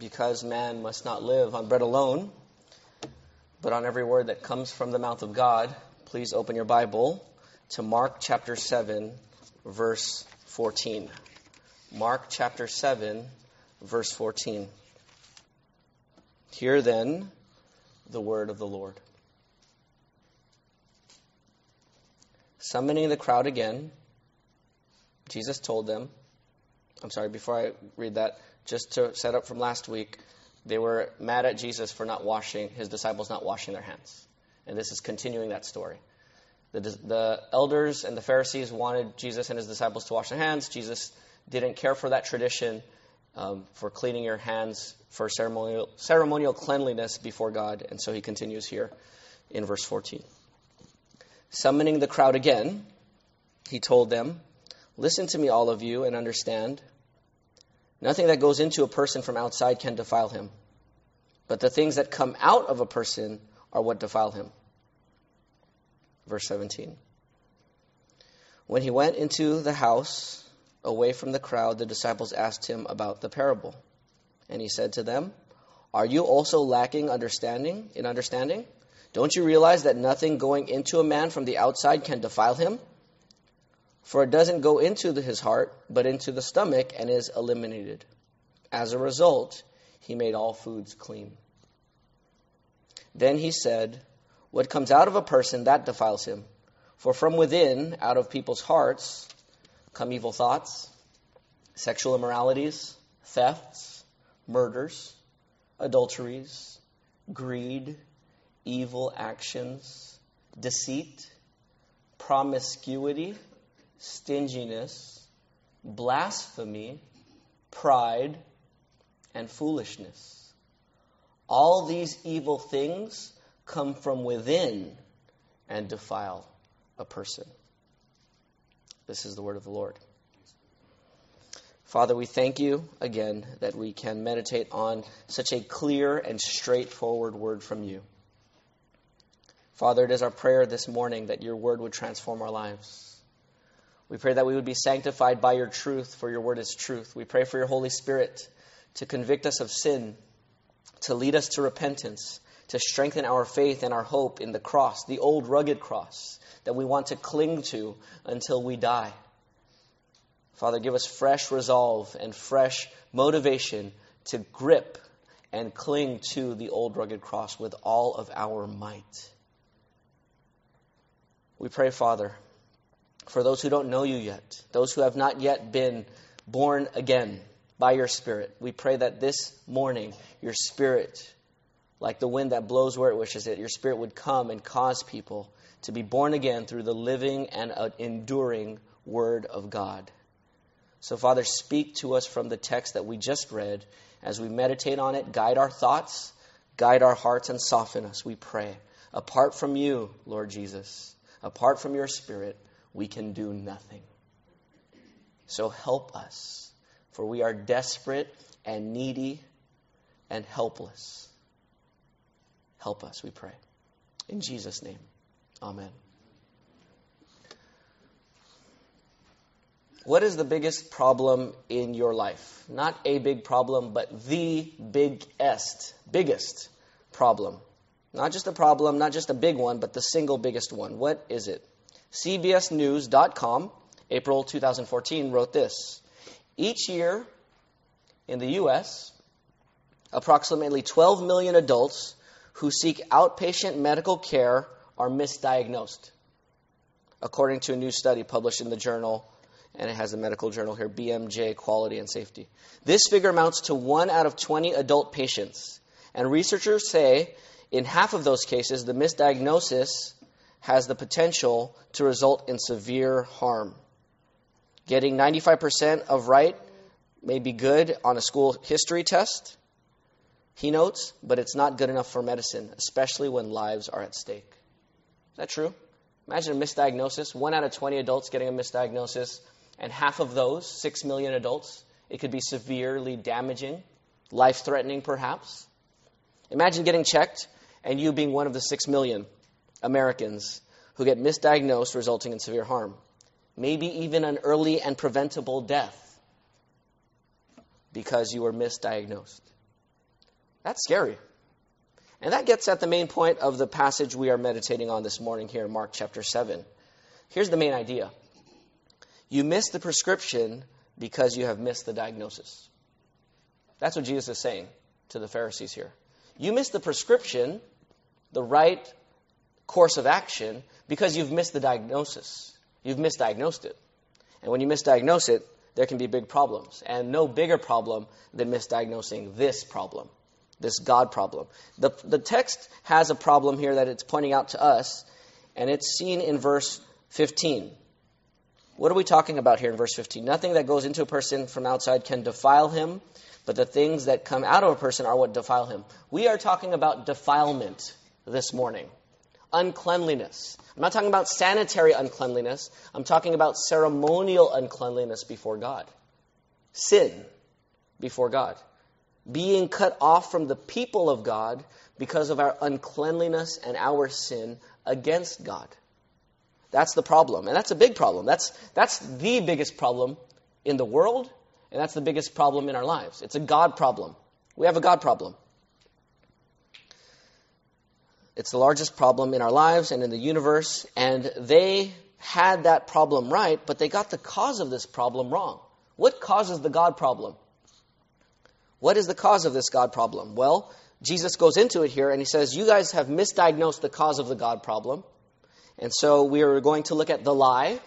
because man must not live on bread alone, but on every word that comes from the mouth of God, please open your Bible to Mark chapter 7, verse 14. Mark chapter 7, verse 14. Hear then the word of the Lord. Summoning the crowd again, Jesus told them, I'm sorry, before I read that, just to set up from last week, they were mad at Jesus for not washing, his disciples not washing their hands. And this is continuing that story. The, the elders and the Pharisees wanted Jesus and his disciples to wash their hands. Jesus didn't care for that tradition um, for cleaning your hands for ceremonial, ceremonial cleanliness before God. And so he continues here in verse 14. Summoning the crowd again, he told them, Listen to me, all of you, and understand. Nothing that goes into a person from outside can defile him, but the things that come out of a person are what defile him. Verse 17. When he went into the house, away from the crowd, the disciples asked him about the parable. And he said to them, Are you also lacking understanding in understanding? Don't you realize that nothing going into a man from the outside can defile him? For it doesn't go into his heart, but into the stomach and is eliminated. As a result, he made all foods clean. Then he said, What comes out of a person, that defiles him. For from within, out of people's hearts, come evil thoughts, sexual immoralities, thefts, murders, adulteries, greed, evil actions, deceit, promiscuity, stinginess, blasphemy, pride, and foolishness. All these evil things come from within and defile a person. This is the word of the Lord. Father, we thank you again that we can meditate on such a clear and straightforward word from you. Father, it is our prayer this morning that your word would transform our lives. We pray that we would be sanctified by your truth, for your word is truth. We pray for your Holy Spirit to convict us of sin, to lead us to repentance, to strengthen our faith and our hope in the cross, the old rugged cross that we want to cling to until we die. Father, give us fresh resolve and fresh motivation to grip and cling to the old rugged cross with all of our might. We pray, Father, for those who don't know you yet, those who have not yet been born again by your Spirit. We pray that this morning your Spirit, like the wind that blows where it wishes it, your Spirit would come and cause people to be born again through the living and uh, enduring Word of God. So, Father, speak to us from the text that we just read. As we meditate on it, guide our thoughts, guide our hearts, and soften us, we pray. Apart from you, Lord Jesus, Apart from your Spirit, we can do nothing. So help us, for we are desperate and needy and helpless. Help us, we pray. In Jesus' name, amen. What is the biggest problem in your life? Not a big problem, but the biggest, biggest problem not just a problem, not just a big one, but the single biggest one. What is it? CBSNews.com, April 2014, wrote this Each year in the U.S., approximately 12 million adults who seek outpatient medical care are misdiagnosed, according to a new study published in the journal, and it has a medical journal here, BMJ Quality and Safety. This figure amounts to 1 out of 20 adult patients. And researchers say in half of those cases, the misdiagnosis has the potential to result in severe harm. Getting 95% of right may be good on a school history test, he notes, but it's not good enough for medicine, especially when lives are at stake. Is that true? Imagine a misdiagnosis. One out of 20 adults getting a misdiagnosis, and half of those, 6 million adults, it could be severely damaging, life threatening perhaps. Imagine getting checked and you being one of the six million Americans who get misdiagnosed, resulting in severe harm. Maybe even an early and preventable death because you were misdiagnosed. That's scary. And that gets at the main point of the passage we are meditating on this morning here in Mark chapter 7. Here's the main idea you miss the prescription because you have missed the diagnosis. That's what Jesus is saying to the Pharisees here. You miss the prescription, the right course of action, because you've missed the diagnosis. You've misdiagnosed it. And when you misdiagnose it, there can be big problems. And no bigger problem than misdiagnosing this problem, this God problem. The, the text has a problem here that it's pointing out to us, and it's seen in verse 15. What are we talking about here in verse 15? Nothing that goes into a person from outside can defile him, but the things that come out of a person are what defile him. We are talking about defilement this morning uncleanliness. I'm not talking about sanitary uncleanliness. I'm talking about ceremonial uncleanliness before God. Sin before God. Being cut off from the people of God because of our uncleanliness and our sin against God. That's the problem. And that's a big problem. That's, that's the biggest problem in the world, and that's the biggest problem in our lives. It's a God problem. We have a God problem. It's the largest problem in our lives and in the universe, and they had that problem right, but they got the cause of this problem wrong. What causes the God problem? What is the cause of this God problem? Well, Jesus goes into it here and he says, You guys have misdiagnosed the cause of the God problem. And so we are going to look at the lie,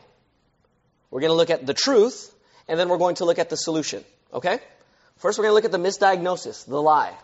we're going to look at the truth, and then we're going to look at the solution. Okay? First, we're going to look at the misdiagnosis, the lie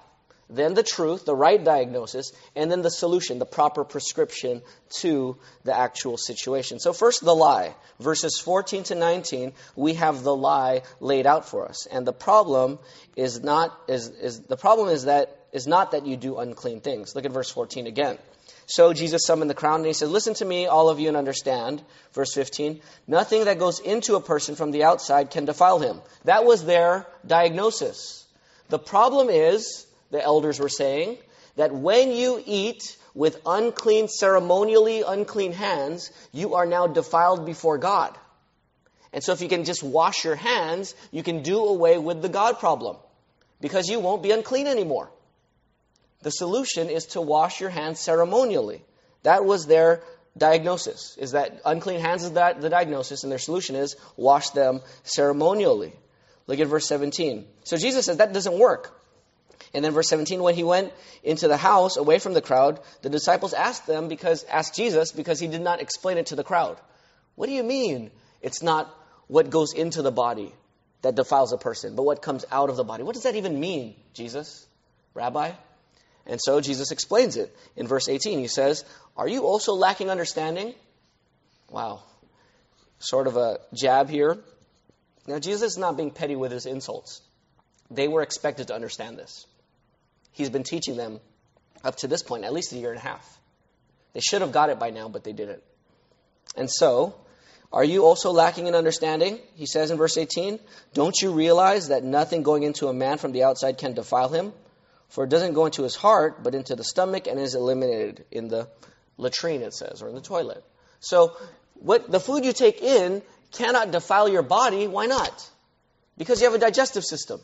then the truth, the right diagnosis, and then the solution, the proper prescription to the actual situation. So, first, the lie. Verses 14 to 19, we have the lie laid out for us. And the problem is not, is, is, the problem is that, is not that you do unclean things. Look at verse 14 again. So Jesus summoned the crowd and he said, Listen to me, all of you, and understand. Verse 15 Nothing that goes into a person from the outside can defile him. That was their diagnosis. The problem is the elders were saying, that when you eat with unclean, ceremonially unclean hands, you are now defiled before God. And so if you can just wash your hands, you can do away with the God problem because you won't be unclean anymore. The solution is to wash your hands ceremonially. That was their diagnosis, is that unclean hands is that the diagnosis, and their solution is wash them ceremonially. Look at verse 17. So Jesus says that doesn't work. And then verse 17, when he went into the house away from the crowd, the disciples asked them because asked Jesus because he did not explain it to the crowd. What do you mean it's not what goes into the body that defiles a person, but what comes out of the body? What does that even mean, Jesus? Rabbi? And so Jesus explains it. In verse 18, he says, Are you also lacking understanding? Wow. Sort of a jab here. Now, Jesus is not being petty with his insults. They were expected to understand this. He's been teaching them up to this point, at least a year and a half. They should have got it by now, but they didn't. And so, are you also lacking in understanding? He says in verse 18, Don't you realize that nothing going into a man from the outside can defile him? For it doesn't go into his heart, but into the stomach and is eliminated in the latrine, it says, or in the toilet. So, what the food you take in cannot defile your body. Why not? Because you have a digestive system.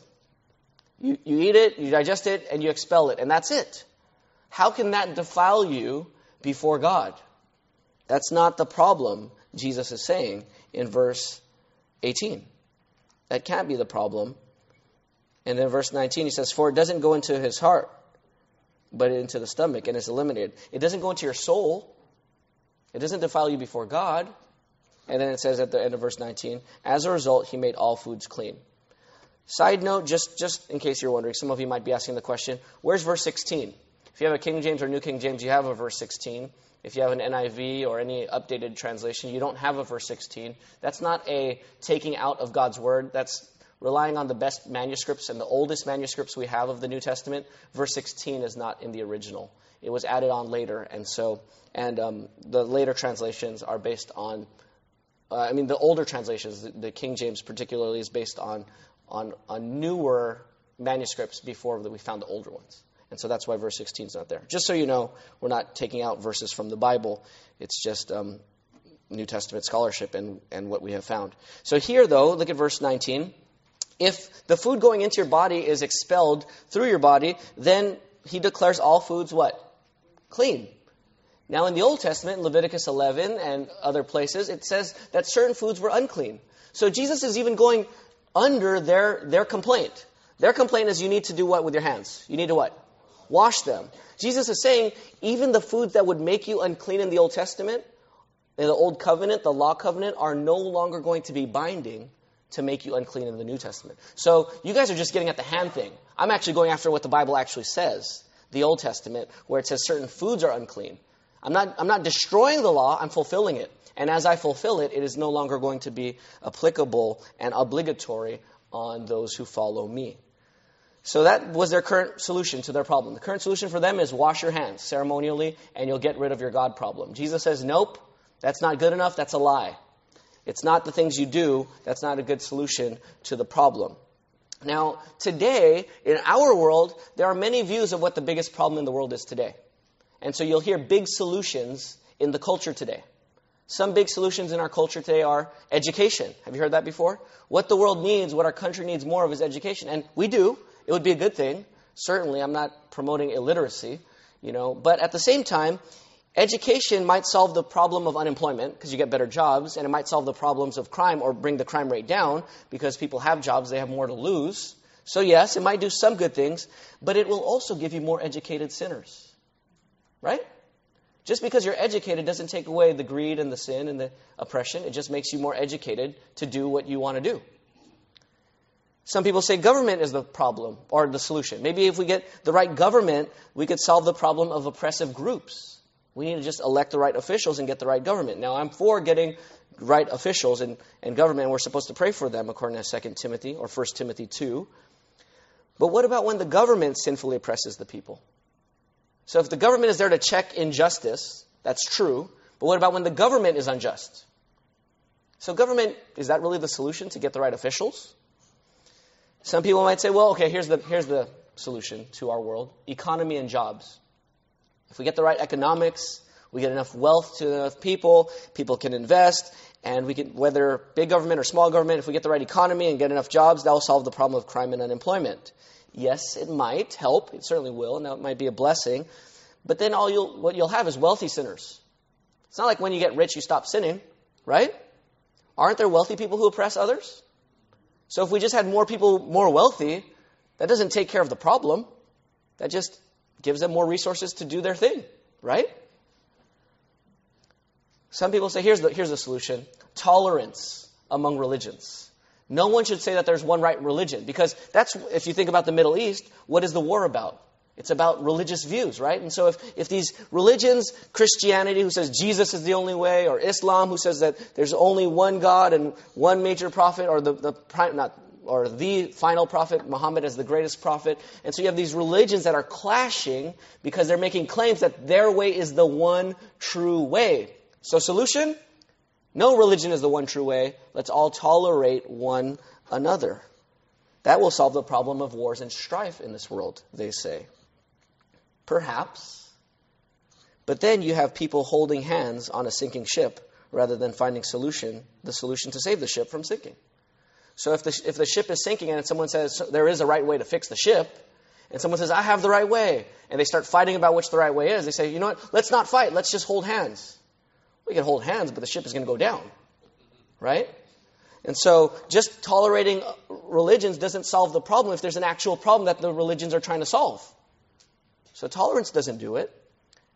You, you eat it, you digest it, and you expel it, and that's it. How can that defile you before God? That's not the problem, Jesus is saying in verse 18. That can't be the problem. And then verse 19, he says, For it doesn't go into his heart, but into the stomach, and is eliminated. It doesn't go into your soul. It doesn't defile you before God. And then it says at the end of verse 19, As a result, he made all foods clean. Side note, just, just in case you're wondering, some of you might be asking the question, where's verse 16? If you have a King James or New King James, you have a verse 16. If you have an NIV or any updated translation, you don't have a verse 16. That's not a taking out of God's word. That's relying on the best manuscripts and the oldest manuscripts we have of the New Testament. Verse 16 is not in the original. It was added on later, and so and um, the later translations are based on. Uh, I mean, the older translations, the, the King James particularly, is based on on, on newer manuscripts before that we found the older ones. And so that's why verse 16 is not there. Just so you know, we're not taking out verses from the Bible. It's just um, New Testament scholarship and, and what we have found. So here, though, look at verse 19. If the food going into your body is expelled through your body, then he declares all foods what? Clean. Now, in the Old Testament, in Leviticus 11 and other places, it says that certain foods were unclean. So Jesus is even going under their, their complaint. Their complaint is you need to do what with your hands? You need to what? Wash them. Jesus is saying even the foods that would make you unclean in the Old Testament, in the Old Covenant, the Law Covenant, are no longer going to be binding to make you unclean in the New Testament. So you guys are just getting at the hand thing. I'm actually going after what the Bible actually says, the Old Testament, where it says certain foods are unclean. I'm not, I'm not destroying the law, I'm fulfilling it. And as I fulfill it, it is no longer going to be applicable and obligatory on those who follow me. So that was their current solution to their problem. The current solution for them is wash your hands ceremonially and you'll get rid of your God problem. Jesus says, nope, that's not good enough, that's a lie. It's not the things you do, that's not a good solution to the problem. Now, today, in our world, there are many views of what the biggest problem in the world is today. And so you'll hear big solutions in the culture today. Some big solutions in our culture today are education. Have you heard that before? What the world needs, what our country needs more of is education. And we do. It would be a good thing. Certainly, I'm not promoting illiteracy, you know, but at the same time, education might solve the problem of unemployment because you get better jobs, and it might solve the problems of crime or bring the crime rate down because people have jobs, they have more to lose. So, yes, it might do some good things, but it will also give you more educated sinners. Right? Just because you're educated doesn't take away the greed and the sin and the oppression. It just makes you more educated to do what you want to do. Some people say government is the problem or the solution. Maybe if we get the right government, we could solve the problem of oppressive groups. We need to just elect the right officials and get the right government. Now, I'm for getting right officials and, and government. We're supposed to pray for them according to 2 Timothy or 1 Timothy 2. But what about when the government sinfully oppresses the people? So if the government is there to check injustice, that's true. But what about when the government is unjust? So government, is that really the solution to get the right officials? Some people might say, well, okay, here's the, here's the solution to our world economy and jobs. If we get the right economics, we get enough wealth to enough people, people can invest, and we can, whether big government or small government, if we get the right economy and get enough jobs, that will solve the problem of crime and unemployment. Yes, it might help. It certainly will, and that might be a blessing. But then all you'll, what you'll have is wealthy sinners. It's not like when you get rich, you stop sinning, right? Aren't there wealthy people who oppress others? So if we just had more people more wealthy, that doesn't take care of the problem. That just gives them more resources to do their thing, right? Some people say here's the, here's the solution tolerance among religions. No one should say that there's one right religion because that's, if you think about the Middle East, what is the war about? It's about religious views, right? And so if, if these religions, Christianity, who says Jesus is the only way, or Islam, who says that there's only one God and one major prophet, or the, the not, or the final prophet, Muhammad as the greatest prophet. And so you have these religions that are clashing because they're making claims that their way is the one true way. So solution? No religion is the one true way. Let's all tolerate one another. That will solve the problem of wars and strife in this world, they say. Perhaps. But then you have people holding hands on a sinking ship rather than finding solution, the solution to save the ship from sinking. So if the, if the ship is sinking and someone says there is a right way to fix the ship, and someone says, I have the right way, and they start fighting about which the right way is, they say, you know what, let's not fight, let's just hold hands. We can hold hands, but the ship is going to go down. Right? And so just tolerating uh, religions doesn't solve the problem if there's an actual problem that the religions are trying to solve. So tolerance doesn't do it.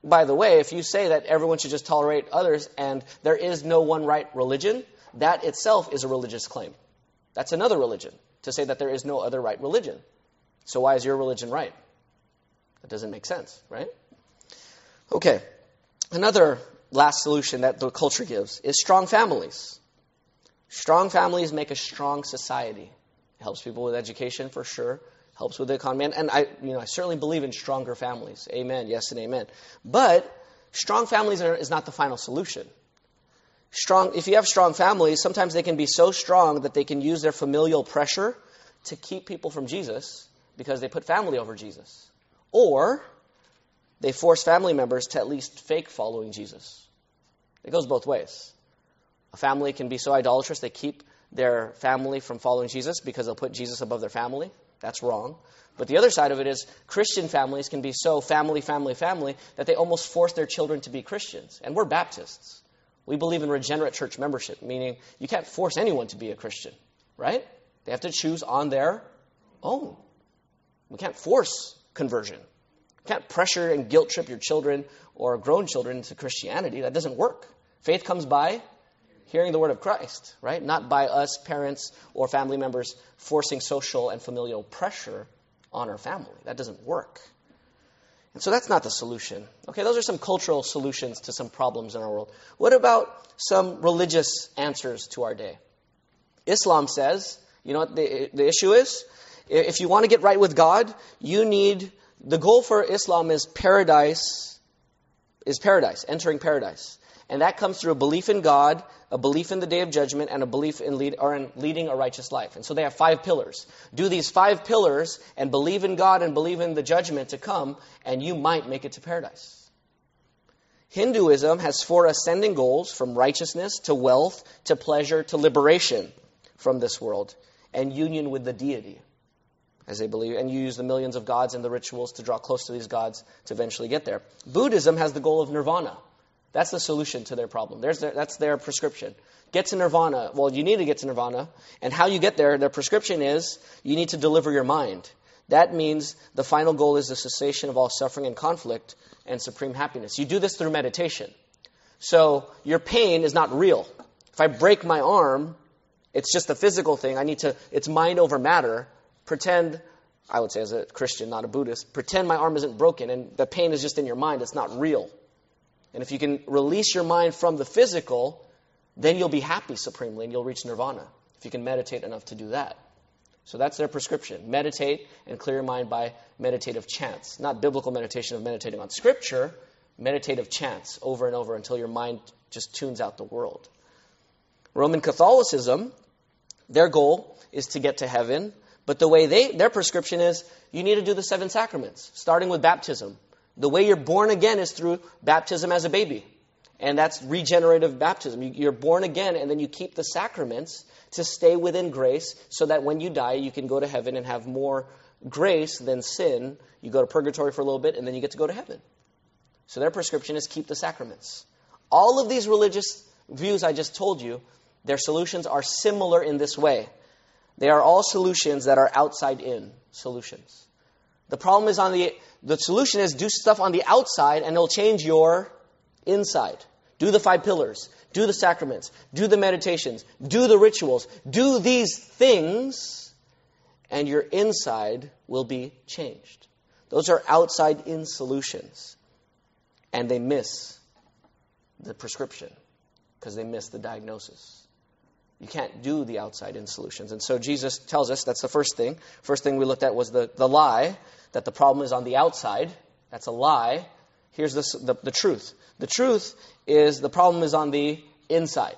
By the way, if you say that everyone should just tolerate others and there is no one right religion, that itself is a religious claim. That's another religion, to say that there is no other right religion. So why is your religion right? That doesn't make sense, right? Okay. Another last solution that the culture gives is strong families. Strong families make a strong society. It helps people with education for sure helps with the economy. And, I, you know, I certainly believe in stronger families. Amen. Yes and amen. But strong families are, is not the final solution. Strong, if you have strong families, sometimes they can be so strong that they can use their familial pressure to keep people from Jesus because they put family over Jesus. Or they force family members to at least fake following Jesus. It goes both ways. A family can be so idolatrous they keep their family from following Jesus because they'll put Jesus above their family. That's wrong. But the other side of it is Christian families can be so family, family, family that they almost force their children to be Christians. And we're Baptists. We believe in regenerate church membership, meaning you can't force anyone to be a Christian, right? They have to choose on their own. We can't force conversion. You can't pressure and guilt trip your children or grown children into Christianity. That doesn't work. Faith comes by hearing the word of Christ, right? Not by us, parents or family members, forcing social and familial pressure on our family. That doesn't work. And so that's not the solution. Okay, those are some cultural solutions to some problems in our world. What about some religious answers to our day? Islam says, you know what the, the issue is? If you want to get right with God, you need the goal for Islam is paradise, is paradise, entering paradise. And that comes through a belief in God, a belief in the day of judgment, and a belief in, lead, or in leading a righteous life. And so they have five pillars. Do these five pillars and believe in God and believe in the judgment to come, and you might make it to paradise. Hinduism has four ascending goals from righteousness to wealth to pleasure to liberation from this world and union with the deity as they believe, and you use the millions of gods and the rituals to draw close to these gods to eventually get there. Buddhism has the goal of nirvana. That's the solution to their problem. Their, that's their prescription. Get to nirvana. Well, you need to get to nirvana. And how you get there, their prescription is you need to deliver your mind. That means the final goal is the cessation of all suffering and conflict and supreme happiness. You do this through meditation. So your pain is not real. If I break my arm, it's just a physical thing. I need to, it's mind over matter pretend, I would say as a Christian, not a Buddhist, pretend my arm isn't broken and the pain is just in your mind. It's not real. And if you can release your mind from the physical, then you'll be happy supremely and you'll reach nirvana. If you can meditate enough to do that. So that's their prescription. Meditate and clear your mind by meditative chants. Not biblical meditation of meditating on scripture, meditative chants over and over until your mind just tunes out the world. Roman Catholicism, their goal is to get to heaven but the way they, their prescription is, you need to do the seven sacraments, starting with baptism. The way you're born again is through baptism as a baby. And that's regenerative baptism. You're born again, and then you keep the sacraments to stay within grace so that when you die, you can go to heaven and have more grace than sin. You go to purgatory for a little bit, and then you get to go to heaven. So their prescription is keep the sacraments. All of these religious views I just told you, their solutions are similar in this way. They are all solutions that are outside in solutions. The problem is on the the solution is do stuff on the outside and it'll change your inside. Do the five pillars, do the sacraments, do the meditations, do the rituals, do these things and your inside will be changed. Those are outside in solutions. And they miss the prescription because they miss the diagnosis. You can't do the outside in solutions. And so Jesus tells us that's the first thing. First thing we looked at was the, the lie, that the problem is on the outside. That's a lie. Here's the, the, the truth. The truth is the problem is on the inside.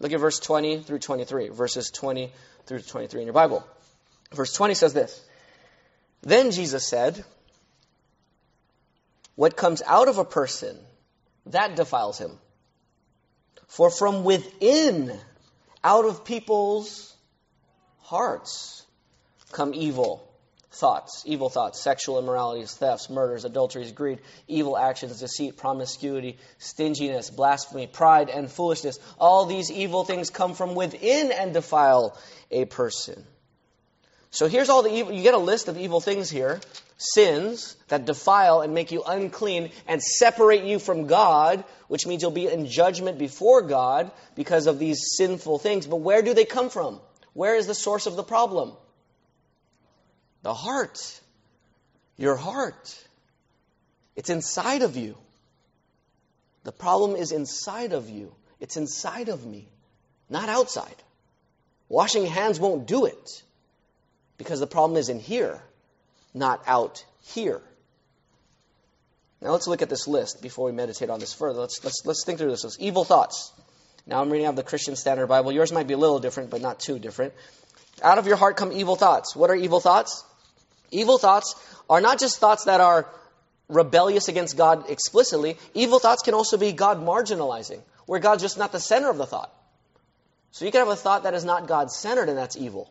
Look at verse 20 through 23. Verses 20 through 23 in your Bible. Verse 20 says this Then Jesus said, What comes out of a person, that defiles him. For from within, out of people's hearts come evil thoughts, evil thoughts, sexual immoralities, thefts, murders, adulteries, greed, evil actions, deceit, promiscuity, stinginess, blasphemy, pride, and foolishness. All these evil things come from within and defile a person. So here's all the evil. You get a list of evil things here sins that defile and make you unclean and separate you from God, which means you'll be in judgment before God because of these sinful things. But where do they come from? Where is the source of the problem? The heart. Your heart. It's inside of you. The problem is inside of you. It's inside of me, not outside. Washing hands won't do it because the problem is in here not out here. Now let's look at this list before we meditate on this further. Let's, let's, let's think through this list. Evil thoughts. Now I'm reading out of the Christian Standard Bible. Yours might be a little different, but not too different. Out of your heart come evil thoughts. What are evil thoughts? Evil thoughts are not just thoughts that are rebellious against God explicitly. Evil thoughts can also be God marginalizing, where God's just not the center of the thought. So you can have a thought that is not God centered and that's evil,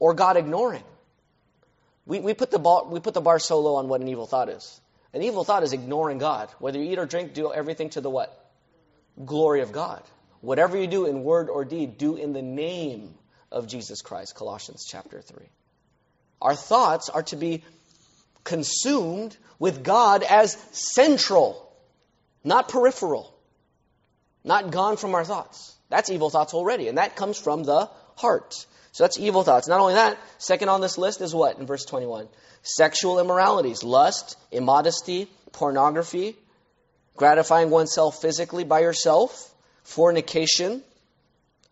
or God ignoring. We, we, put the bar, we put the bar so low on what an evil thought is. An evil thought is ignoring God. Whether you eat or drink, do everything to the what? Glory of God. Whatever you do in word or deed, do in the name of Jesus Christ. Colossians chapter 3. Our thoughts are to be consumed with God as central, not peripheral, not gone from our thoughts. That's evil thoughts already, and that comes from the heart. So that's evil thoughts. Not only that, second on this list is what in verse 21? Sexual immoralities, lust, immodesty, pornography, gratifying oneself physically by yourself, fornication,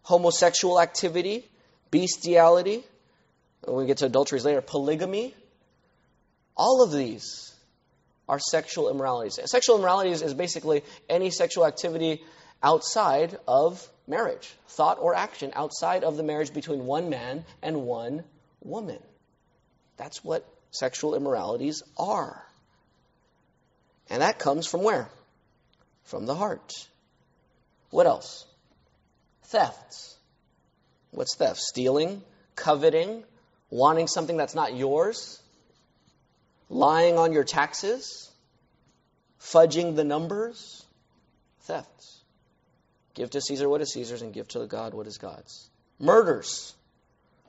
homosexual activity, bestiality. We get to adulteries later, polygamy. All of these are sexual immoralities. Sexual immoralities is basically any sexual activity outside of marriage, thought or action outside of the marriage between one man and one woman. That's what sexual immoralities are. And that comes from where? From the heart. What else? Thefts. What's theft? Stealing, coveting, wanting something that's not yours, lying on your taxes, fudging the numbers. Thefts. Give to Caesar what is Caesar's and give to God what is God's. Murders.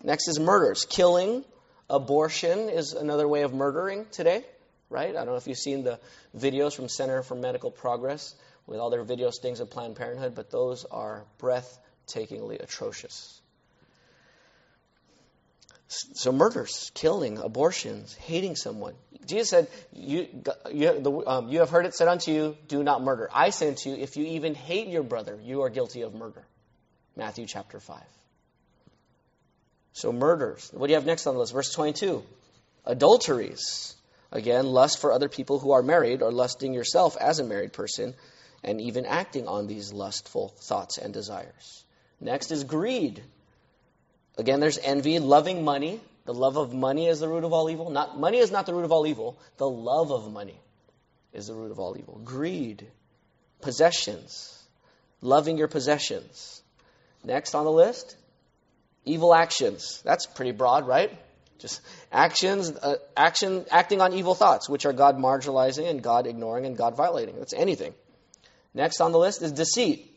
Next is murders. Killing, abortion is another way of murdering today, right? I don't know if you've seen the videos from Center for Medical Progress with all their video stings of Planned Parenthood, but those are breathtakingly atrocious. So, murders, killing, abortions, hating someone. Jesus said, you, you, the, um, you have heard it said unto you, do not murder. I say unto you, if you even hate your brother, you are guilty of murder. Matthew chapter 5. So, murders. What do you have next on the list? Verse 22. Adulteries. Again, lust for other people who are married, or lusting yourself as a married person, and even acting on these lustful thoughts and desires. Next is greed. Again, there's envy, loving money. The love of money is the root of all evil. Not, money is not the root of all evil. The love of money is the root of all evil. Greed, possessions, loving your possessions. Next on the list, evil actions. That's pretty broad, right? Just actions, uh, action, acting on evil thoughts, which are God marginalizing and God ignoring and God violating. That's anything. Next on the list is deceit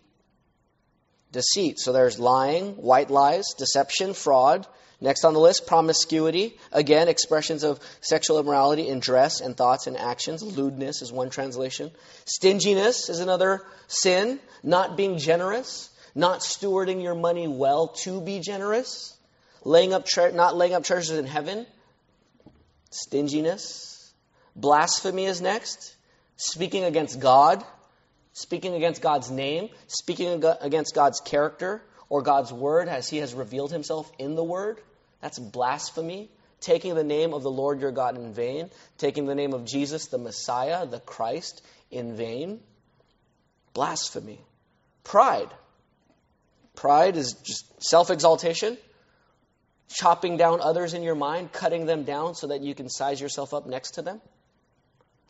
deceit. So there's lying, white lies, deception, fraud. Next on the list, promiscuity. Again, expressions of sexual immorality in dress and thoughts and actions. Lewdness is one translation. Stinginess is another sin. Not being generous. Not stewarding your money well to be generous. Laying up tre- not laying up treasures in heaven. Stinginess. Blasphemy is next. Speaking against God speaking against God's name, speaking against God's character or God's word as he has revealed himself in the word. That's blasphemy. Taking the name of the Lord your God in vain, taking the name of Jesus, the Messiah, the Christ, in vain. Blasphemy. Pride. Pride is just self exaltation, chopping down others in your mind, cutting them down so that you can size yourself up next to them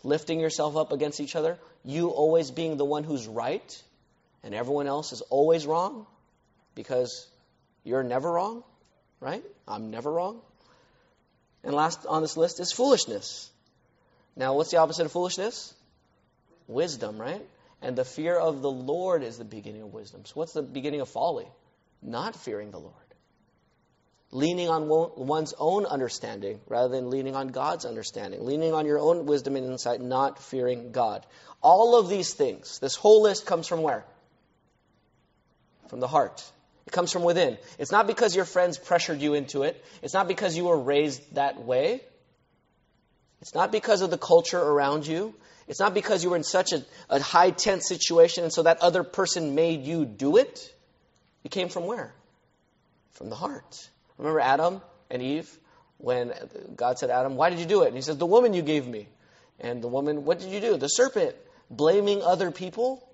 lifting yourself up against each other, you always being the one who's right and everyone else is always wrong because you're never wrong, right? I'm never wrong. And last on this list is foolishness. Now, what's the opposite of foolishness? Wisdom, right? And the fear of the Lord is the beginning of wisdom. So, what's the beginning of folly? Not fearing the Lord leaning on one's own understanding rather than leaning on God's understanding, leaning on your own wisdom and insight, not fearing God. All of these things, this whole list comes from where? From the heart. It comes from within. It's not because your friends pressured you into it. It's not because you were raised that way. It's not because of the culture around you. It's not because you were in such a, a high tense situation and so that other person made you do it. It came from where? From the heart. Remember Adam and Eve? When God said, Adam, why did you do it? And he says, The woman you gave me. And the woman, what did you do? The serpent, blaming other people.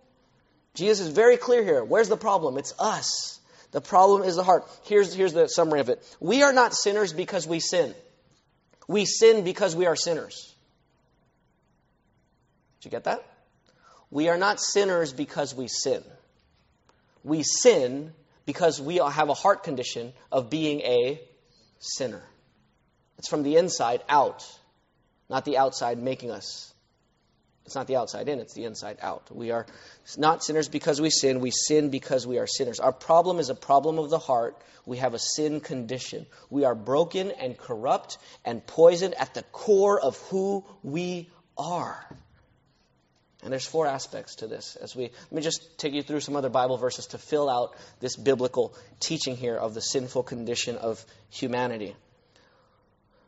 Jesus is very clear here. Where's the problem? It's us. The problem is the heart. Here's, here's the summary of it. We are not sinners because we sin. We sin because we are sinners. Did you get that? We are not sinners because we sin. We sin because we have a heart condition of being a sinner. It's from the inside out, not the outside making us. It's not the outside in, it's the inside out. We are not sinners because we sin, we sin because we are sinners. Our problem is a problem of the heart. We have a sin condition. We are broken and corrupt and poisoned at the core of who we are. And there's four aspects to this. As we let me just take you through some other Bible verses to fill out this biblical teaching here of the sinful condition of humanity.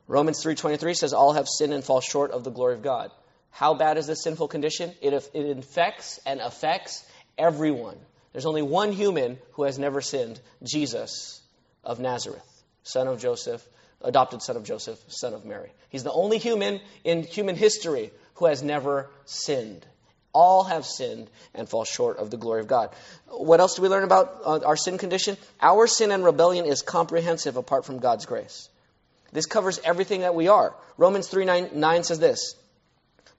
Romans 3:23 says all have sinned and fall short of the glory of God. How bad is this sinful condition? It, it infects and affects everyone. There's only one human who has never sinned, Jesus of Nazareth, son of Joseph, adopted son of Joseph, son of Mary. He's the only human in human history who has never sinned. All have sinned and fall short of the glory of God. What else do we learn about uh, our sin condition? Our sin and rebellion is comprehensive apart from God's grace. This covers everything that we are. Romans 3 9, 9 says this.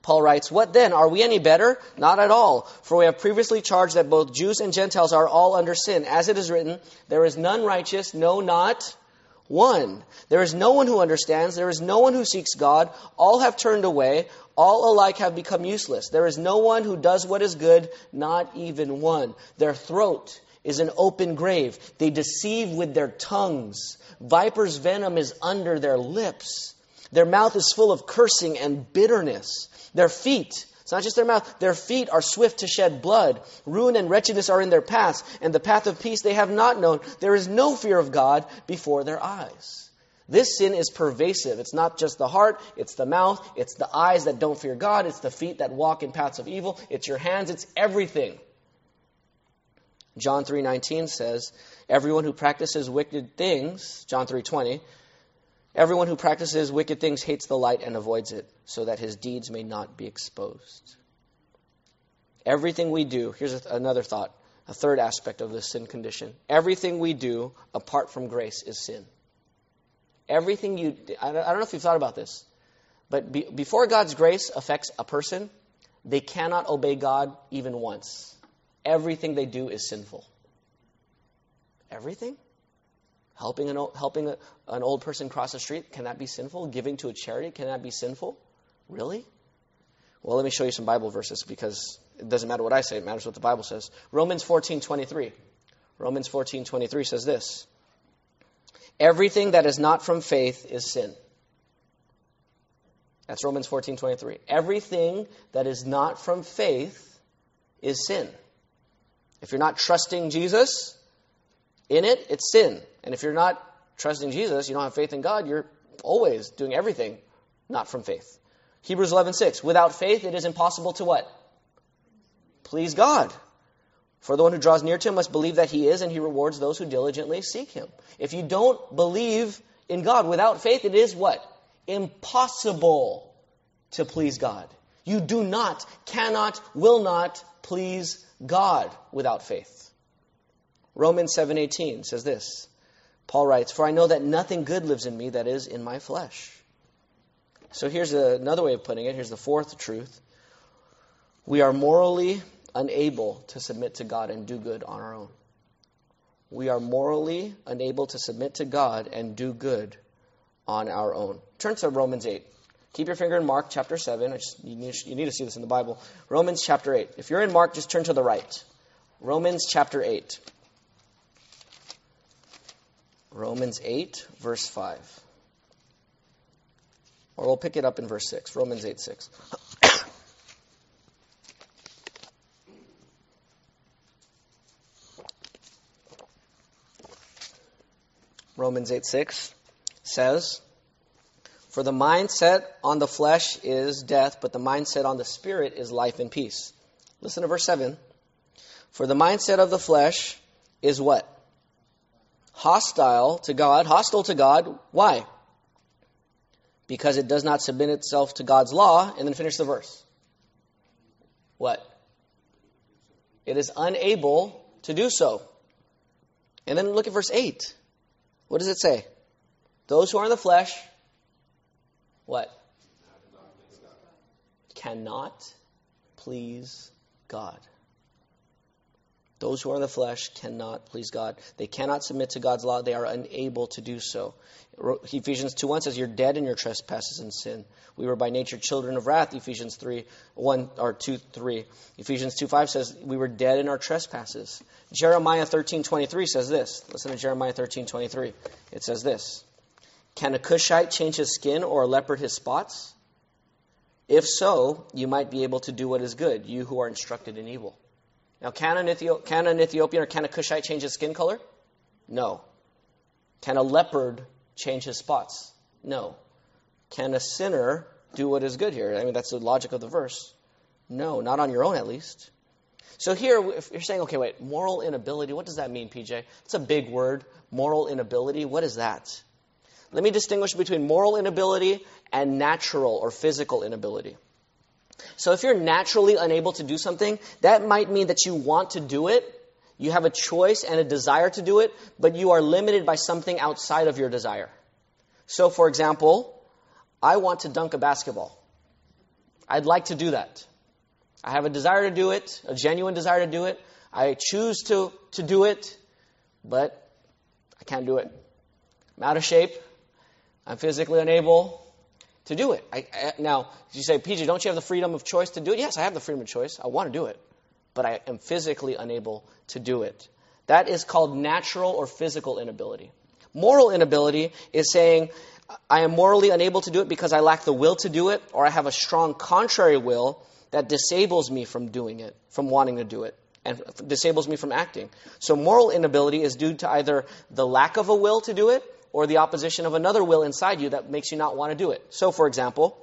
Paul writes, What then? Are we any better? Not at all. For we have previously charged that both Jews and Gentiles are all under sin. As it is written, There is none righteous, no, not one. There is no one who understands. There is no one who seeks God. All have turned away. All alike have become useless. There is no one who does what is good, not even one. Their throat is an open grave. They deceive with their tongues. Viper's venom is under their lips. Their mouth is full of cursing and bitterness. Their feet, it's not just their mouth, their feet are swift to shed blood. Ruin and wretchedness are in their paths, and the path of peace they have not known. There is no fear of God before their eyes. This sin is pervasive. It's not just the heart, it's the mouth, it's the eyes that don't fear God, it's the feet that walk in paths of evil, it's your hands, it's everything. John 3:19 says, "Everyone who practices wicked things, John 3:20, everyone who practices wicked things hates the light and avoids it, so that his deeds may not be exposed." Everything we do, here's another thought, a third aspect of the sin condition. Everything we do apart from grace is sin. Everything you, I don't know if you've thought about this, but be, before God's grace affects a person, they cannot obey God even once. Everything they do is sinful. Everything? Helping an, helping a, an old person cross the street, can that be sinful? Giving to a charity, can that be sinful? Really? Well, let me show you some Bible verses because it doesn't matter what I say, it matters what the Bible says. Romans 14 23. Romans 14 23 says this Everything that is not from faith is sin. That's Romans 14 23. Everything that is not from faith is sin. If you're not trusting Jesus in it, it's sin. And if you're not trusting Jesus, you don't have faith in God, you're always doing everything not from faith. Hebrews 11:6 Without faith it is impossible to what? Please God. For the one who draws near to him must believe that he is, and he rewards those who diligently seek him. If you don't believe in God without faith, it is what? Impossible to please God. You do not, cannot, will not please God without faith. Romans 7:18 says this. Paul writes, "For I know that nothing good lives in me that is in my flesh." So here's another way of putting it. Here's the fourth truth. We are morally unable to submit to God and do good on our own. We are morally unable to submit to God and do good on our own. Turn to Romans 8. Keep your finger in Mark chapter 7. Just, you, need, you need to see this in the Bible. Romans chapter 8. If you're in Mark, just turn to the right. Romans chapter 8. Romans 8, verse 5. Or we'll pick it up in verse 6. Romans 8, 6. Romans 8 6 says, For the mindset on the flesh is death, but the mindset on the spirit is life and peace. Listen to verse 7. For the mindset of the flesh is what? Hostile to God, hostile to God. Why? Because it does not submit itself to God's law. And then finish the verse. What? It is unable to do so. And then look at verse 8. What does it say? Those who are in the flesh, what? Cannot please God. Those who are in the flesh cannot please God. They cannot submit to God's law. They are unable to do so. Ephesians 2 1 says, You're dead in your trespasses and sin. We were by nature children of wrath, Ephesians 3 1 or 2 3. Ephesians 2 5 says, We were dead in our trespasses. Jeremiah thirteen twenty three says this. Listen to Jeremiah thirteen twenty three. It says this Can a Cushite change his skin or a leopard his spots? If so, you might be able to do what is good, you who are instructed in evil. Now, can an, Ethiop- can an Ethiopian or can a Cushite change his skin color? No. Can a leopard change his spots? No. Can a sinner do what is good here? I mean, that's the logic of the verse. No, not on your own at least. So here, if you're saying, okay, wait, moral inability, what does that mean, PJ? It's a big word. Moral inability, what is that? Let me distinguish between moral inability and natural or physical inability. So if you're naturally unable to do something, that might mean that you want to do it. You have a choice and a desire to do it, but you are limited by something outside of your desire. So, for example, I want to dunk a basketball. I'd like to do that. I have a desire to do it, a genuine desire to do it. I choose to, to do it, but I can't do it. I'm out of shape. I'm physically unable to do it. I, I, now, you say, PJ, don't you have the freedom of choice to do it? Yes, I have the freedom of choice. I want to do it, but I am physically unable to do it. That is called natural or physical inability. Moral inability is saying, I am morally unable to do it because I lack the will to do it, or I have a strong contrary will that disables me from doing it, from wanting to do it, and disables me from acting. So moral inability is due to either the lack of a will to do it, or the opposition of another will inside you that makes you not want to do it. So, for example,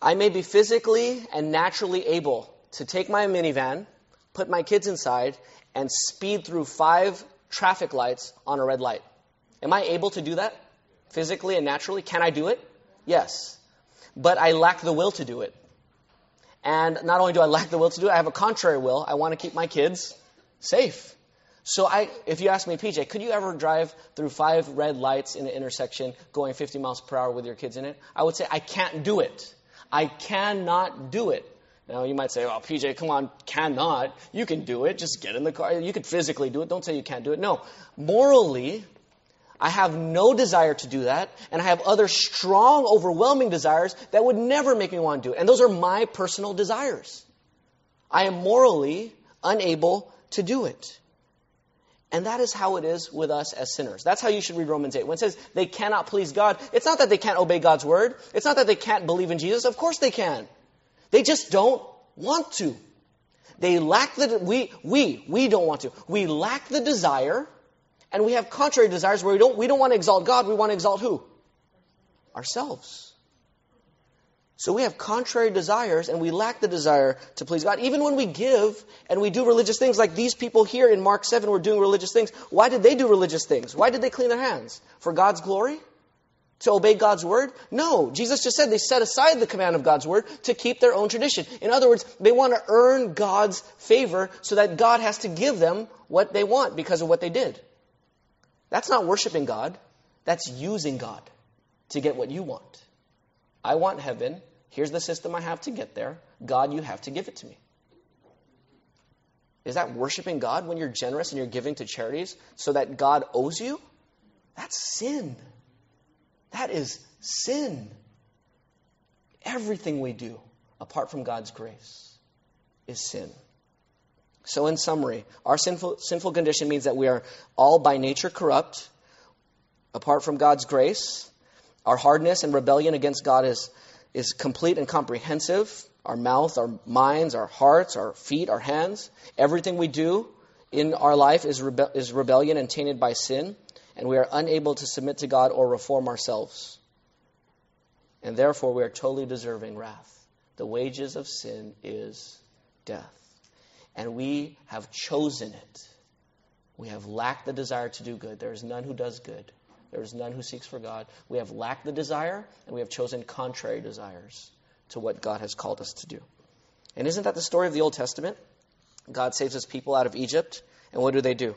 I may be physically and naturally able to take my minivan, put my kids inside, and speed through five traffic lights on a red light. Am I able to do that physically and naturally? Can I do it? Yes. But I lack the will to do it. And not only do I lack the will to do it, I have a contrary will. I want to keep my kids safe. So I, if you ask me, PJ, could you ever drive through five red lights in an intersection going 50 miles per hour with your kids in it? I would say I can't do it. I cannot do it. Now you might say, well, PJ, come on, cannot. You can do it. Just get in the car. You can physically do it. Don't say you can't do it." No, morally, I have no desire to do that, and I have other strong, overwhelming desires that would never make me want to do it. And those are my personal desires. I am morally unable to do it. And that is how it is with us as sinners. That's how you should read Romans 8. When it says they cannot please God, it's not that they can't obey God's word. It's not that they can't believe in Jesus. Of course they can. They just don't want to. They lack the, we, we, we don't want to. We lack the desire, and we have contrary desires where we don't, we don't want to exalt God, we want to exalt who? Ourselves. So we have contrary desires and we lack the desire to please God. Even when we give and we do religious things, like these people here in Mark 7 were doing religious things, why did they do religious things? Why did they clean their hands? For God's glory? To obey God's word? No. Jesus just said they set aside the command of God's word to keep their own tradition. In other words, they want to earn God's favor so that God has to give them what they want because of what they did. That's not worshiping God. That's using God to get what you want. I want heaven. Here's the system I have to get there. God, you have to give it to me. Is that worshiping God when you're generous and you're giving to charities so that God owes you? That's sin. That is sin. Everything we do apart from God's grace is sin. So, in summary, our sinful, sinful condition means that we are all by nature corrupt, apart from God's grace. Our hardness and rebellion against God is is complete and comprehensive. Our mouth, our minds, our hearts, our feet, our hands, everything we do in our life is, rebe- is rebellion and tainted by sin, and we are unable to submit to God or reform ourselves. And therefore, we are totally deserving wrath. The wages of sin is death. And we have chosen it. We have lacked the desire to do good. There is none who does good. There is none who seeks for God. We have lacked the desire, and we have chosen contrary desires to what God has called us to do. And isn't that the story of the Old Testament? God saves his people out of Egypt, and what do they do?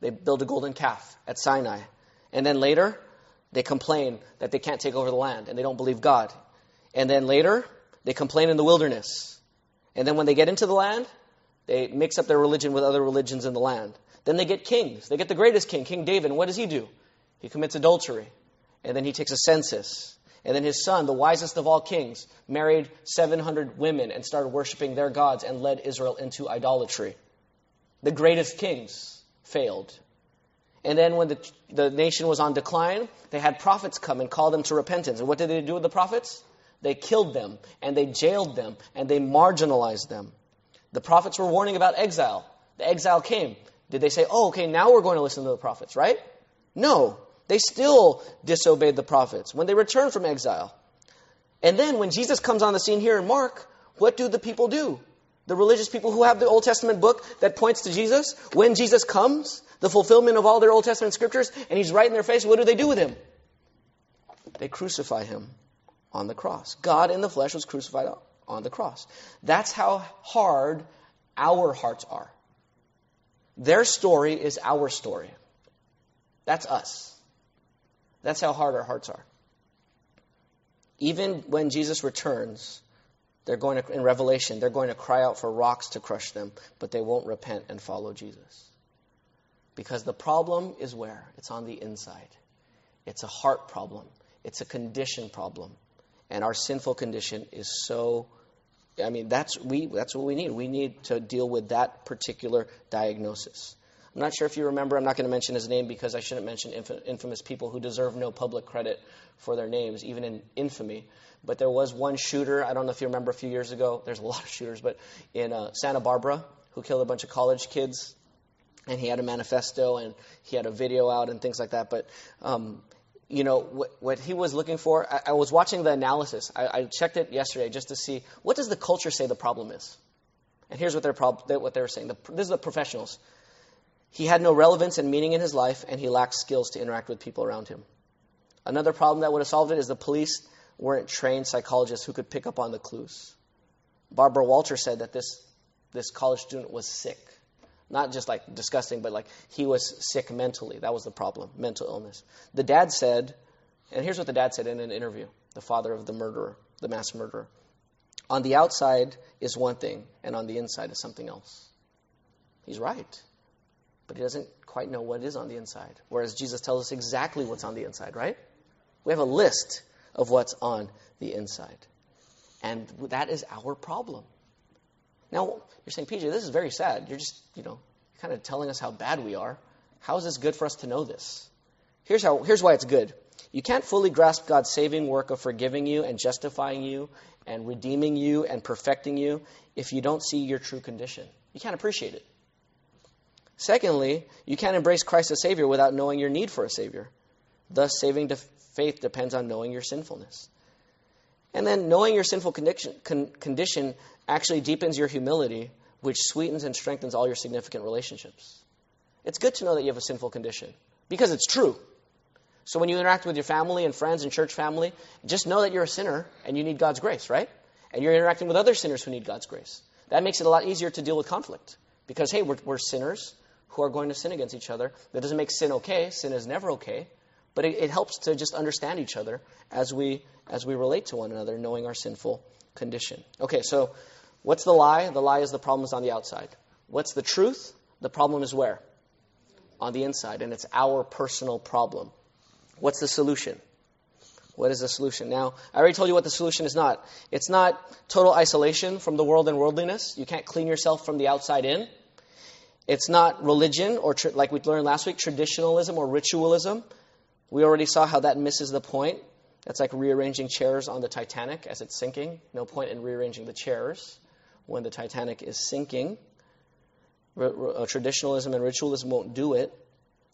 They build a golden calf at Sinai. And then later, they complain that they can't take over the land, and they don't believe God. And then later, they complain in the wilderness. And then when they get into the land, They mix up their religion with other religions in the land. Then they get kings. They get the greatest king, King David. And what does he do? He commits adultery. And then he takes a census. And then his son, the wisest of all kings, married 700 women and started worshiping their gods and led Israel into idolatry. The greatest kings failed. And then when the, the nation was on decline, they had prophets come and call them to repentance. And what did they do with the prophets? They killed them, and they jailed them, and they marginalized them. The prophets were warning about exile. The exile came. Did they say, oh, okay, now we're going to listen to the prophets, right? No. They still disobeyed the prophets when they returned from exile. And then when Jesus comes on the scene here in Mark, what do the people do? The religious people who have the Old Testament book that points to Jesus, when Jesus comes, the fulfillment of all their Old Testament scriptures, and he's right in their face, what do they do with him? They crucify him on the cross. God in the flesh was crucified on the cross. That's how hard our hearts are. Their story is our story. That's us. That's how hard our hearts are. Even when Jesus returns, they're going to, in Revelation, they're going to cry out for rocks to crush them, but they won't repent and follow Jesus. Because the problem is where? It's on the inside. It's a heart problem. It's a condition problem. And our sinful condition is so I mean that's we that's what we need. We need to deal with that particular diagnosis. I'm not sure if you remember, I'm not going to mention his name because I shouldn't mention infamous people who deserve no public credit for their names, even in infamy. But there was one shooter, I don't know if you remember a few years ago, there's a lot of shooters, but in uh, Santa Barbara, who killed a bunch of college kids. And he had a manifesto and he had a video out and things like that. But, um, you know, what, what, he was looking for, I, I was watching the analysis. I, I, checked it yesterday just to see what does the culture say the problem is. And here's what they're, prob- what they're saying. The, this is the professionals. He had no relevance and meaning in his life, and he lacked skills to interact with people around him. Another problem that would have solved it is the police weren't trained psychologists who could pick up on the clues. Barbara Walter said that this, this college student was sick. Not just like disgusting, but like he was sick mentally. That was the problem, mental illness. The dad said, and here's what the dad said in an interview the father of the murderer, the mass murderer. On the outside is one thing, and on the inside is something else. He's right but he doesn't quite know what is on the inside. Whereas Jesus tells us exactly what's on the inside, right? We have a list of what's on the inside. And that is our problem. Now, you're saying, PJ, this is very sad. You're just, you know, kind of telling us how bad we are. How is this good for us to know this? Here's, how, here's why it's good. You can't fully grasp God's saving work of forgiving you and justifying you and redeeming you and perfecting you if you don't see your true condition. You can't appreciate it. Secondly, you can't embrace Christ as Savior without knowing your need for a Savior. Thus, saving faith depends on knowing your sinfulness. And then, knowing your sinful condition, con- condition actually deepens your humility, which sweetens and strengthens all your significant relationships. It's good to know that you have a sinful condition because it's true. So, when you interact with your family and friends and church family, just know that you're a sinner and you need God's grace, right? And you're interacting with other sinners who need God's grace. That makes it a lot easier to deal with conflict because, hey, we're, we're sinners who are going to sin against each other. That doesn't make sin okay. Sin is never okay. But it, it helps to just understand each other as we as we relate to one another, knowing our sinful condition. Okay, so what's the lie? The lie is the problem is on the outside. What's the truth? The problem is where? On the inside, and it's our personal problem. What's the solution? What is the solution? Now, I already told you what the solution is not. It's not total isolation from the world and worldliness. You can't clean yourself from the outside in. It's not religion, or tra- like we learned last week, traditionalism or ritualism. We already saw how that misses the point. That's like rearranging chairs on the Titanic as it's sinking. No point in rearranging the chairs when the Titanic is sinking. Uh, traditionalism and ritualism won't do it,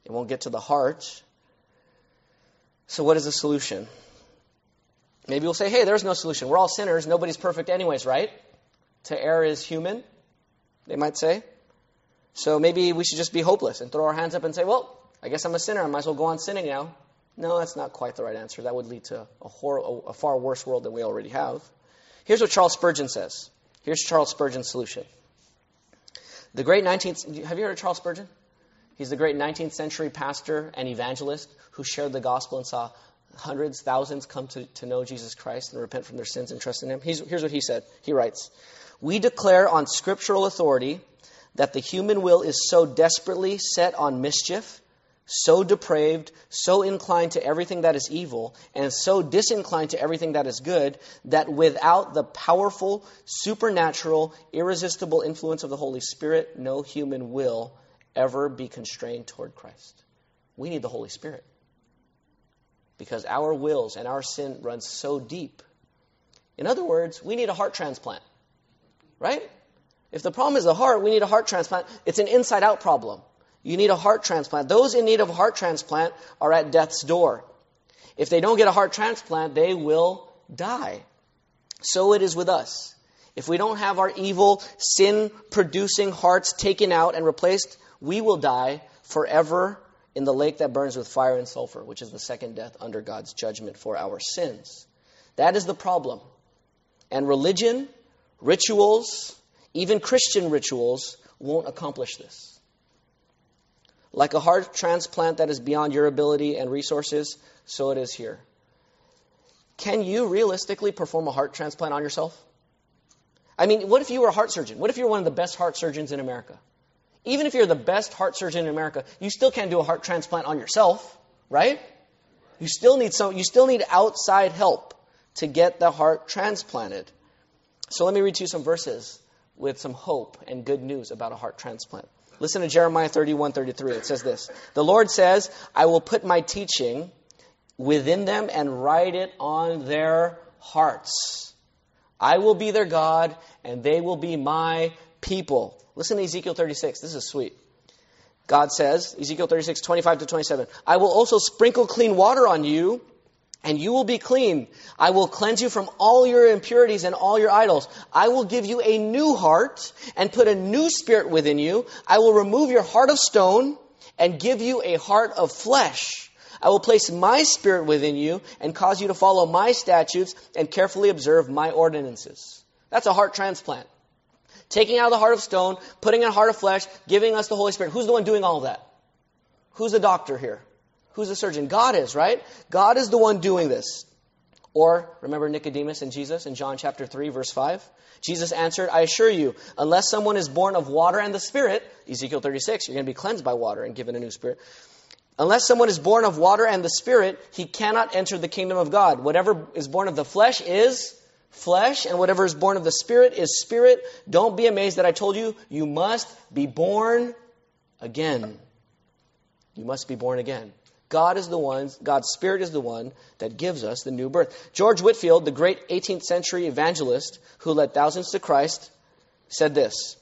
it won't get to the heart. So, what is the solution? Maybe we'll say, hey, there's no solution. We're all sinners. Nobody's perfect, anyways, right? To err is human, they might say. So maybe we should just be hopeless and throw our hands up and say, well, I guess I'm a sinner. I might as well go on sinning now. No, that's not quite the right answer. That would lead to a, a far worse world than we already have. Here's what Charles Spurgeon says. Here's Charles Spurgeon's solution. The great 19th, have you heard of Charles Spurgeon? He's the great 19th century pastor and evangelist who shared the gospel and saw hundreds, thousands come to, to know Jesus Christ and repent from their sins and trust in Him. He's, here's what he said. He writes We declare on scriptural authority that the human will is so desperately set on mischief, so depraved, so inclined to everything that is evil, and so disinclined to everything that is good, that without the powerful, supernatural, irresistible influence of the Holy Spirit, no human will ever be constrained toward Christ. We need the Holy Spirit. Because our wills and our sin runs so deep. In other words, we need a heart transplant. Right? If the problem is the heart, we need a heart transplant. It's an inside out problem. You need a heart transplant. Those in need of a heart transplant are at death's door. If they don't get a heart transplant, they will die. So it is with us. If we don't have our evil, sin producing hearts taken out and replaced, we will die forever in the lake that burns with fire and sulfur, which is the second death under God's judgment for our sins. That is the problem. And religion, rituals, even Christian rituals won't accomplish this. Like a heart transplant that is beyond your ability and resources, so it is here. Can you realistically perform a heart transplant on yourself? I mean, what if you were a heart surgeon? What if you're one of the best heart surgeons in America? Even if you're the best heart surgeon in America, you still can't do a heart transplant on yourself, right? You still need some you still need outside help to get the heart transplanted. So let me read to you some verses with some hope and good news about a heart transplant. Listen to Jeremiah 31 33. It says this The Lord says, I will put my teaching within them and write it on their hearts. I will be their God, and they will be my people. Listen to Ezekiel 36. This is sweet. God says, Ezekiel 36, 25 to 27, I will also sprinkle clean water on you and you will be clean. I will cleanse you from all your impurities and all your idols. I will give you a new heart and put a new spirit within you. I will remove your heart of stone and give you a heart of flesh. I will place my spirit within you and cause you to follow my statutes and carefully observe my ordinances. That's a heart transplant. Taking out the heart of stone, putting in a heart of flesh, giving us the Holy Spirit. Who's the one doing all that? Who's the doctor here? Who's the surgeon? God is, right? God is the one doing this. Or, remember Nicodemus and Jesus in John chapter 3, verse 5? Jesus answered, I assure you, unless someone is born of water and the Spirit, Ezekiel 36, you're going to be cleansed by water and given a new spirit. Unless someone is born of water and the Spirit, he cannot enter the kingdom of God. Whatever is born of the flesh is flesh, and whatever is born of the Spirit is spirit. Don't be amazed that I told you, you must be born again. You must be born again. God is the one, God's Spirit is the one that gives us the new birth. George Whitefield, the great 18th century evangelist who led thousands to Christ, said this,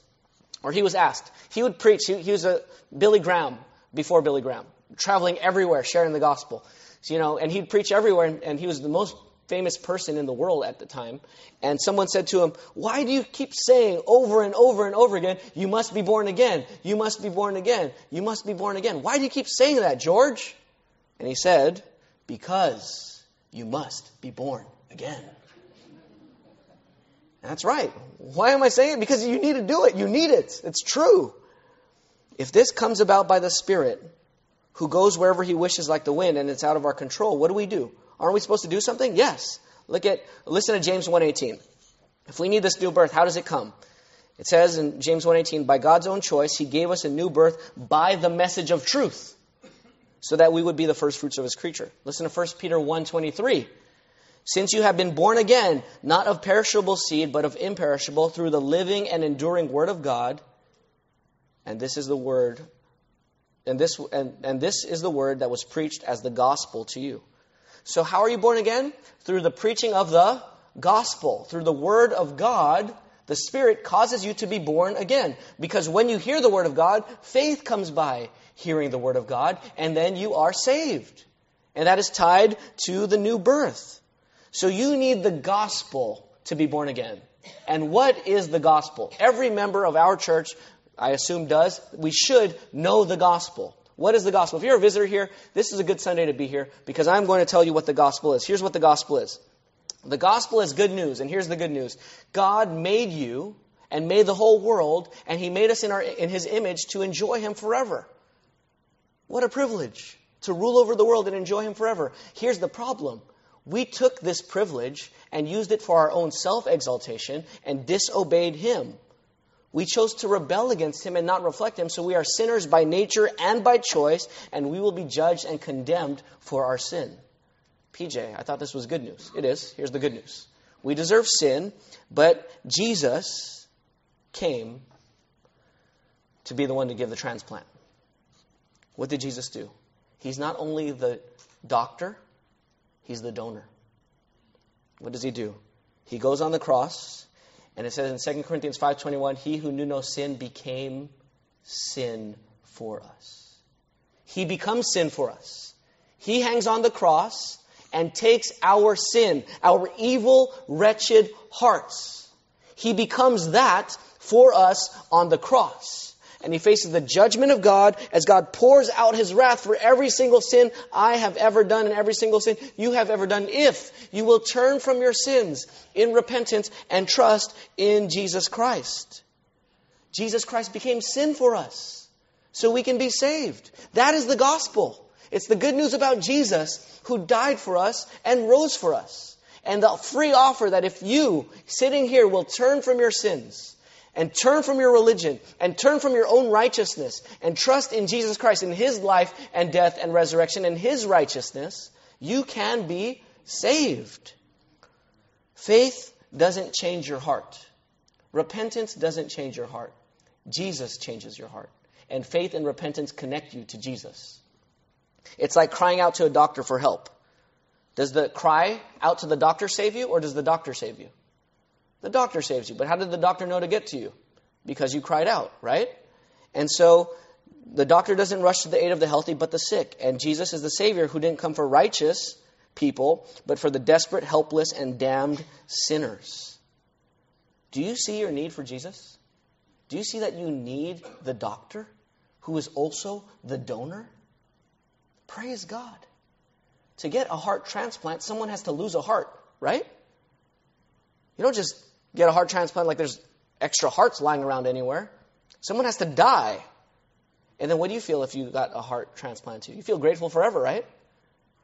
or he was asked. He would preach, he, he was a Billy Graham before Billy Graham, traveling everywhere, sharing the gospel. So, you know, and he'd preach everywhere, and, and he was the most famous person in the world at the time. And someone said to him, Why do you keep saying over and over and over again, you must be born again, you must be born again, you must be born again? Why do you keep saying that, George? And he said, Because you must be born again. That's right. Why am I saying it? Because you need to do it. You need it. It's true. If this comes about by the Spirit, who goes wherever he wishes like the wind and it's out of our control, what do we do? Aren't we supposed to do something? Yes. Look at listen to James 1:18. If we need this new birth, how does it come? It says in James 1:18, by God's own choice, he gave us a new birth by the message of truth so that we would be the first fruits of his creature. Listen to 1 Peter 1:23. Since you have been born again, not of perishable seed, but of imperishable, through the living and enduring word of God, and this is the word and this and, and this is the word that was preached as the gospel to you. So how are you born again? Through the preaching of the gospel, through the word of God the Spirit causes you to be born again. Because when you hear the Word of God, faith comes by hearing the Word of God, and then you are saved. And that is tied to the new birth. So you need the gospel to be born again. And what is the gospel? Every member of our church, I assume, does. We should know the gospel. What is the gospel? If you're a visitor here, this is a good Sunday to be here because I'm going to tell you what the gospel is. Here's what the gospel is the gospel is good news, and here's the good news God made you and made the whole world, and He made us in, our, in His image to enjoy Him forever. What a privilege to rule over the world and enjoy Him forever. Here's the problem We took this privilege and used it for our own self exaltation and disobeyed Him. We chose to rebel against Him and not reflect Him, so we are sinners by nature and by choice, and we will be judged and condemned for our sin. PJ, I thought this was good news. It is. Here's the good news. We deserve sin, but Jesus came to be the one to give the transplant. What did Jesus do? He's not only the doctor, he's the donor. What does he do? He goes on the cross, and it says in 2 Corinthians 5:21, "He who knew no sin became sin for us." He becomes sin for us. He hangs on the cross and takes our sin, our evil, wretched hearts. He becomes that for us on the cross and he faces the judgment of God as God pours out his wrath for every single sin I have ever done and every single sin you have ever done if you will turn from your sins in repentance and trust in Jesus Christ. Jesus Christ became sin for us so we can be saved. That is the gospel. It's the good news about Jesus who died for us and rose for us. And the free offer that if you, sitting here, will turn from your sins, and turn from your religion and turn from your own righteousness and trust in Jesus Christ, in His life and death and resurrection and His righteousness, you can be saved. Faith doesn't change your heart. Repentance doesn't change your heart. Jesus changes your heart. And faith and repentance connect you to Jesus. It's like crying out to a doctor for help. Does the cry out to the doctor save you, or does the doctor save you? The doctor saves you. But how did the doctor know to get to you? Because you cried out, right? And so the doctor doesn't rush to the aid of the healthy, but the sick. And Jesus is the Savior who didn't come for righteous people, but for the desperate, helpless, and damned sinners. Do you see your need for Jesus? Do you see that you need the doctor who is also the donor? Praise God. To get a heart transplant, someone has to lose a heart, right? You don't just get a heart transplant like there's extra hearts lying around anywhere. Someone has to die. And then what do you feel if you got a heart transplant too? You feel grateful forever, right?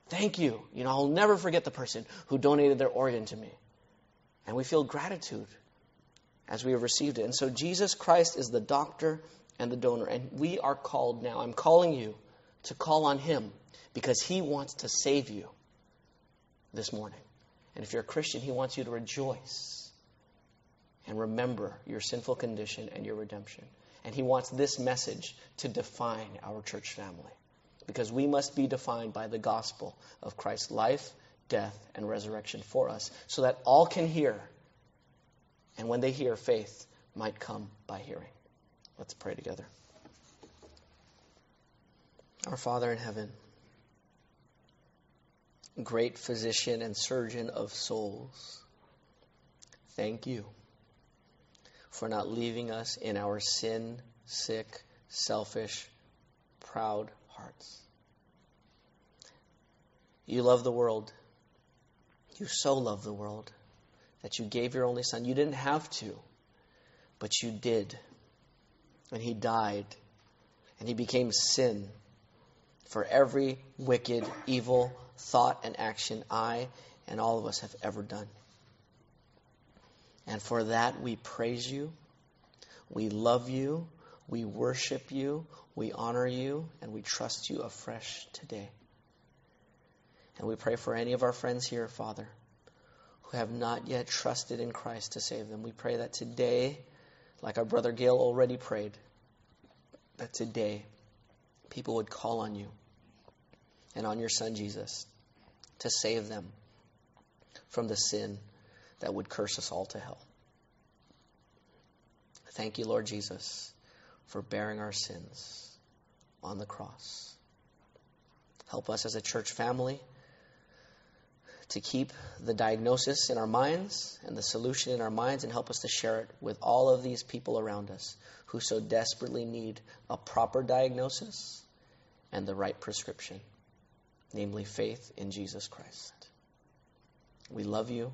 Thank you. You know, I'll never forget the person who donated their organ to me. And we feel gratitude as we have received it. And so Jesus Christ is the doctor and the donor. And we are called now. I'm calling you to call on him because he wants to save you this morning. And if you're a Christian, he wants you to rejoice and remember your sinful condition and your redemption. And he wants this message to define our church family. Because we must be defined by the gospel of Christ's life, death, and resurrection for us, so that all can hear. And when they hear, faith might come by hearing. Let's pray together. Our Father in heaven, great physician and surgeon of souls, thank you for not leaving us in our sin sick, selfish, proud hearts. You love the world. You so love the world that you gave your only son. You didn't have to, but you did. And he died. And he became sin for every wicked, evil thought and action I and all of us have ever done. And for that, we praise you, we love you, we worship you, we honor you, and we trust you afresh today. And we pray for any of our friends here, Father, who have not yet trusted in Christ to save them. We pray that today, like our brother Gail already prayed, that today people would call on you and on your Son Jesus to save them from the sin that would curse us all to hell. Thank you, Lord Jesus, for bearing our sins on the cross. Help us as a church family to keep the diagnosis in our minds and the solution in our minds and help us to share it with all of these people around us who so desperately need a proper diagnosis and the right prescription, namely faith in Jesus Christ. We love you.